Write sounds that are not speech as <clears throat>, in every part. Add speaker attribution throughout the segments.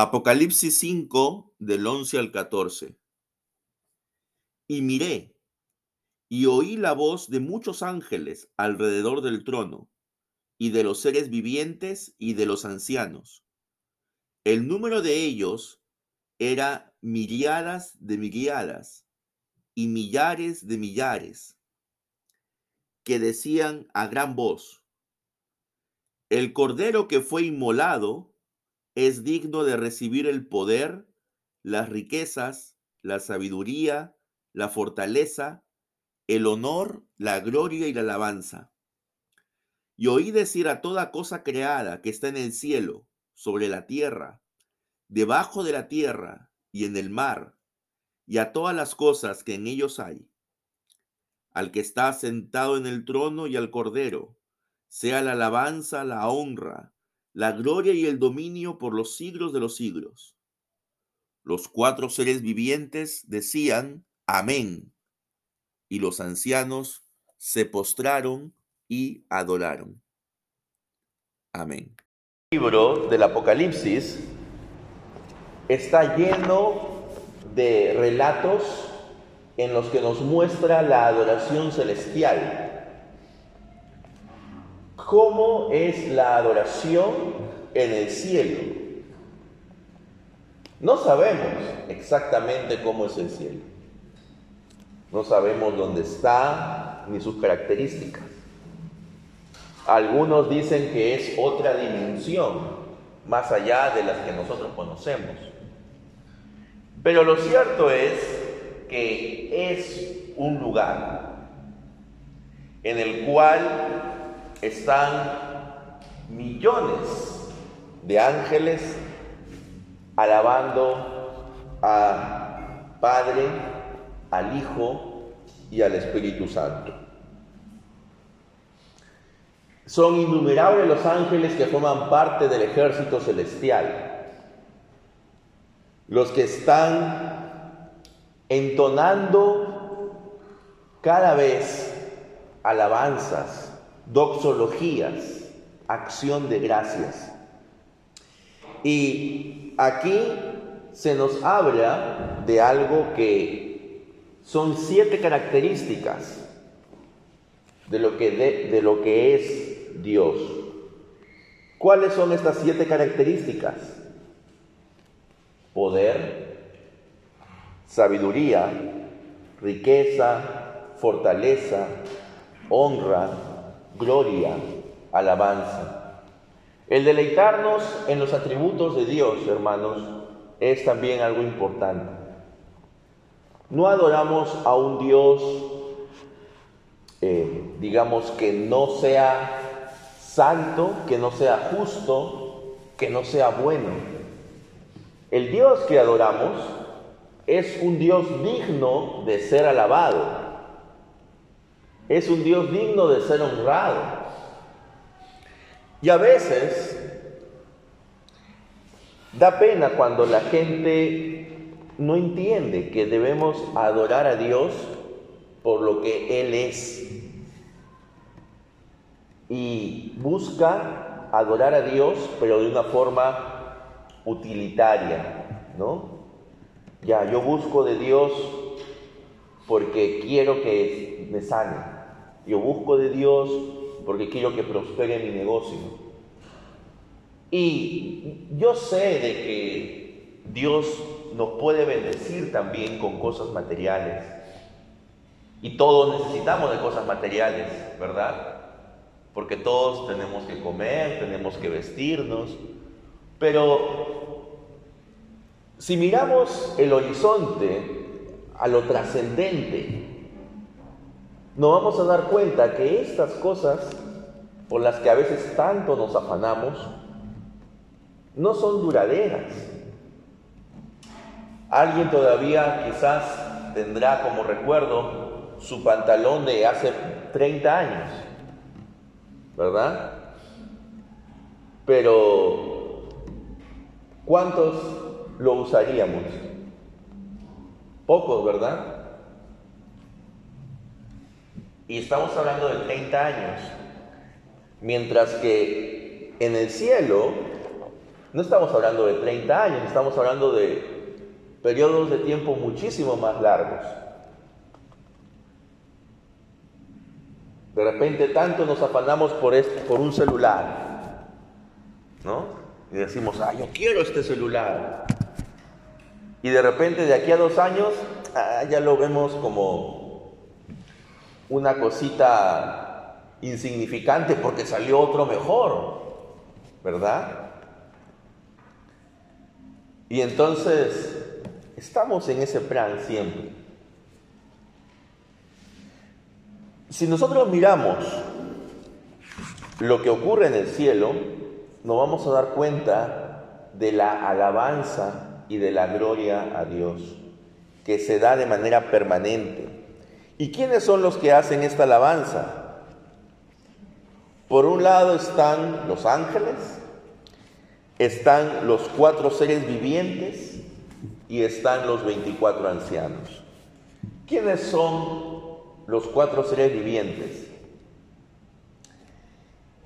Speaker 1: Apocalipsis 5 del 11 al 14. Y miré y oí la voz de muchos ángeles alrededor del trono y de los seres vivientes y de los ancianos. El número de ellos era miriadas de miriadas y millares de millares, que decían a gran voz, el cordero que fue inmolado es digno de recibir el poder, las riquezas, la sabiduría, la fortaleza, el honor, la gloria y la alabanza. Y oí decir a toda cosa creada que está en el cielo, sobre la tierra, debajo de la tierra y en el mar, y a todas las cosas que en ellos hay, al que está sentado en el trono y al cordero, sea la alabanza, la honra, la gloria y el dominio por los siglos de los siglos. Los cuatro seres vivientes decían, Amén. Y los ancianos se postraron y adoraron. Amén. El libro del Apocalipsis está lleno de relatos en los que nos muestra la adoración celestial ¿Cómo es la adoración en el cielo? No sabemos exactamente cómo es el cielo. No sabemos dónde está ni sus características. Algunos dicen que es otra dimensión, más allá de las que nosotros conocemos. Pero lo cierto es que es un lugar en el cual están millones de ángeles alabando al Padre, al Hijo y al Espíritu Santo. Son innumerables los ángeles que forman parte del ejército celestial, los que están entonando cada vez alabanzas doxologías, acción de gracias. Y aquí se nos habla de algo que son siete características de lo que, de, lo que es Dios. ¿Cuáles son estas siete características? Poder, sabiduría, riqueza, fortaleza, honra, gloria, alabanza. El deleitarnos en los atributos de Dios, hermanos, es también algo importante. No adoramos a un Dios, eh, digamos, que no sea santo, que no sea justo, que no sea bueno. El Dios que adoramos es un Dios digno de ser alabado. Es un Dios digno de ser honrado. Y a veces da pena cuando la gente no entiende que debemos adorar a Dios por lo que Él es. Y busca adorar a Dios, pero de una forma utilitaria, ¿no? Ya, yo busco de Dios porque quiero que me sane. Yo busco de Dios porque quiero que prospere mi negocio. Y yo sé de que Dios nos puede bendecir también con cosas materiales. Y todos necesitamos de cosas materiales, ¿verdad? Porque todos tenemos que comer, tenemos que vestirnos. Pero si miramos el horizonte a lo trascendente, nos vamos a dar cuenta que estas cosas por las que a veces tanto nos afanamos no son duraderas. Alguien todavía quizás tendrá como recuerdo su pantalón de hace 30 años, ¿verdad? Pero ¿cuántos lo usaríamos? Pocos, ¿verdad? Y estamos hablando de 30 años. Mientras que en el cielo No estamos hablando de 30 años, estamos hablando de periodos de tiempo muchísimo más largos. De repente tanto nos afanamos por, este, por un celular, ¿no? Y decimos, ah, yo quiero este celular. Y de repente de aquí a dos años, ah, ya lo vemos como una cosita insignificante porque salió otro mejor, ¿verdad? Y entonces estamos en ese plan siempre. Si nosotros miramos lo que ocurre en el cielo, nos vamos a dar cuenta de la alabanza y de la gloria a Dios, que se da de manera permanente. ¿Y quiénes son los que hacen esta alabanza? Por un lado están los ángeles, están los cuatro seres vivientes y están los 24 ancianos. ¿Quiénes son los cuatro seres vivientes.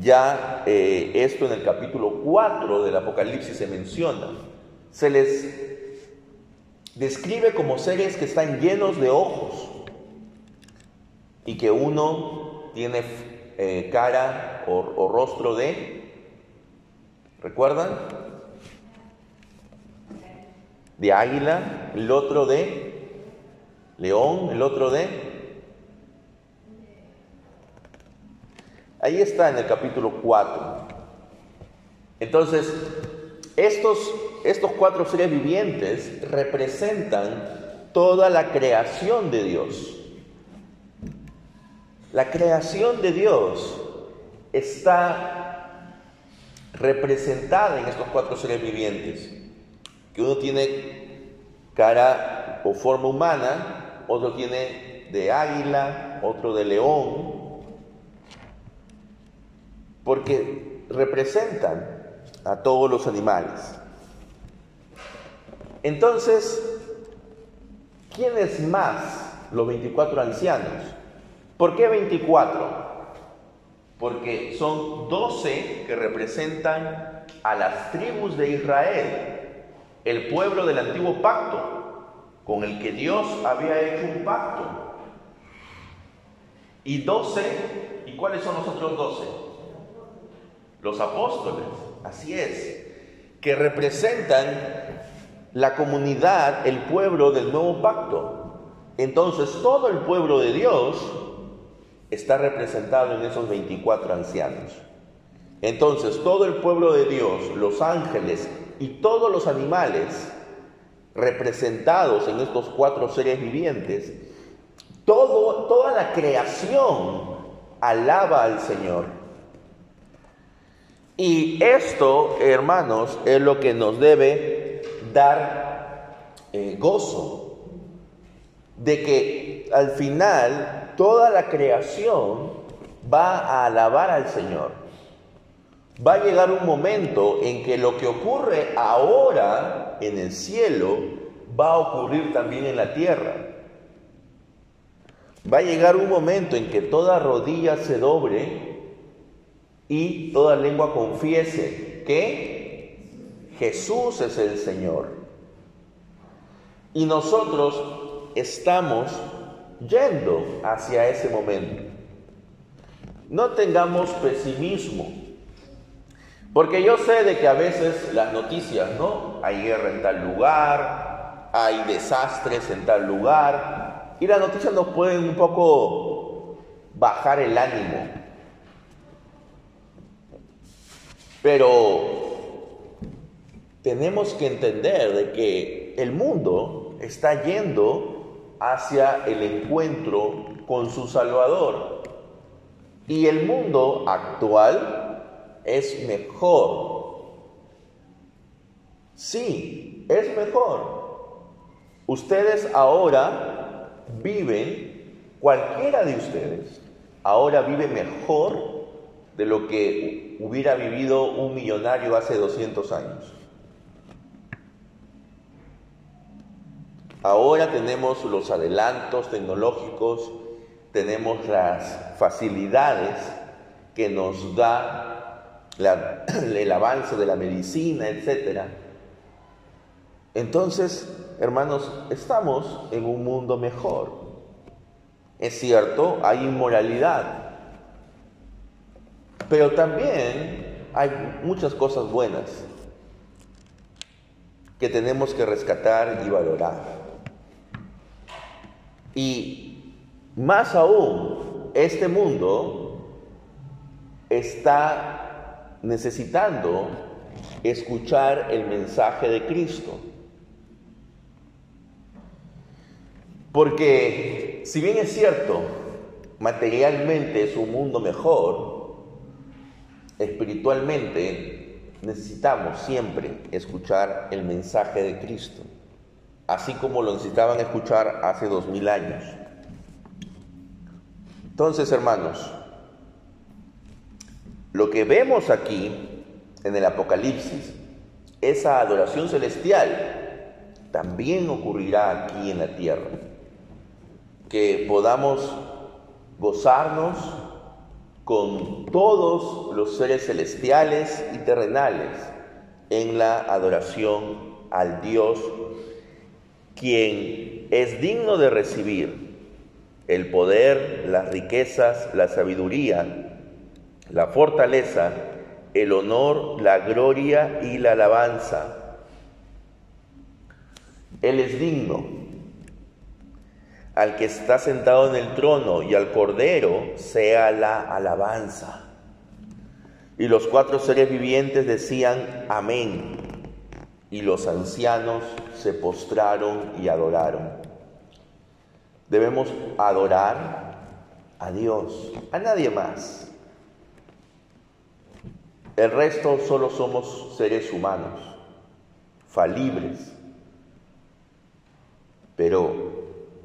Speaker 1: Ya eh, esto en el capítulo 4 del Apocalipsis se menciona. Se les describe como seres que están llenos de ojos y que uno tiene eh, cara o, rostro de, ¿recuerdan? De águila, el otro de león, el otro de Ahí está en el capítulo 4. Entonces, estos, estos cuatro seres vivientes representan toda la creación de Dios. La creación de Dios está representada en estos cuatro seres vivientes, que uno tiene cara o forma humana, otro tiene de águila, otro de león, porque representan a todos los animales. Entonces, ¿quién es más los 24 ancianos? ¿Por qué 24? Porque son 12 que representan a las tribus de Israel, el pueblo del antiguo pacto, con el que Dios había hecho un pacto. Y 12, ¿y cuáles son los otros 12? los apóstoles, así es, que representan la comunidad, el pueblo del nuevo pacto. Entonces todo el pueblo de Dios está representado en esos 24 ancianos. Entonces todo el pueblo de Dios, los ángeles y todos los animales representados en estos cuatro seres vivientes, todo, toda la creación alaba al Señor. Y esto, hermanos, es lo que nos debe dar eh, gozo, de que al final toda la creación va a alabar al Señor. Va a llegar un momento en que lo que ocurre ahora en el cielo va a ocurrir también en la tierra. Va a llegar un momento en que toda rodilla se doble y toda lengua confiese que Jesús es el Señor. Y nosotros estamos yendo hacia ese momento. No tengamos pesimismo, porque yo sé de que a veces las noticias, ¿no? Hay guerra en tal lugar, hay desastres en tal lugar, y las noticias nos pueden un poco bajar el ánimo. Pero tenemos que entender de que el mundo está yendo hacia el encuentro con su Salvador. Y el mundo actual es mejor. Sí, es mejor. Ustedes ahora viven, cualquiera de ustedes, ahora vive mejor de lo que hubiera vivido un millonario hace 200 años. Ahora tenemos los adelantos tecnológicos, tenemos las facilidades que nos da <clears throat> el avance de la medicina, etc. Entonces, hermanos, estamos en un mundo mejor. Es cierto, hay inmoralidad, pero también hay muchas cosas buenas que tenemos que rescatar y valorar. Y más aún, este mundo está necesitando escuchar el mensaje de Cristo. Porque si bien es cierto, materialmente es un mundo mejor, espiritualmente necesitamos siempre escuchar el mensaje de Cristo, así como lo necesitaban escuchar hace dos mil años. Entonces, hermanos, lo que vemos aquí en el Apocalipsis, esa adoración celestial, también ocurrirá aquí en la tierra que podamos gozarnos con todos los seres celestiales y terrenales en la adoración al Dios, quien es digno de recibir el poder, las riquezas, la sabiduría, la fortaleza, el honor, la gloria y la alabanza. Él es digno al que está sentado en el trono y al Cordero sea la alabanza. Y los cuatro seres vivientes decían, amén. Y los ancianos se postraron y adoraron. Debemos adorar a Dios, a nadie más. El resto solo somos seres humanos, falibles. Pero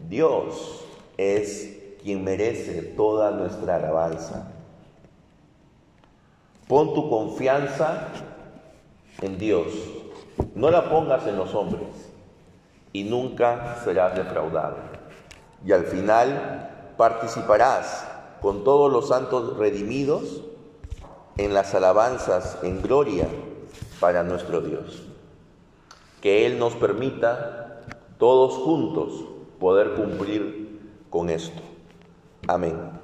Speaker 1: Dios es quien merece toda nuestra alabanza. Pon tu confianza en Dios. No la pongas en los hombres y nunca serás defraudado. Y al final participarás con todos los santos redimidos en las alabanzas en gloria para nuestro Dios. Que Él nos permita todos juntos poder cumplir con esto. Amén.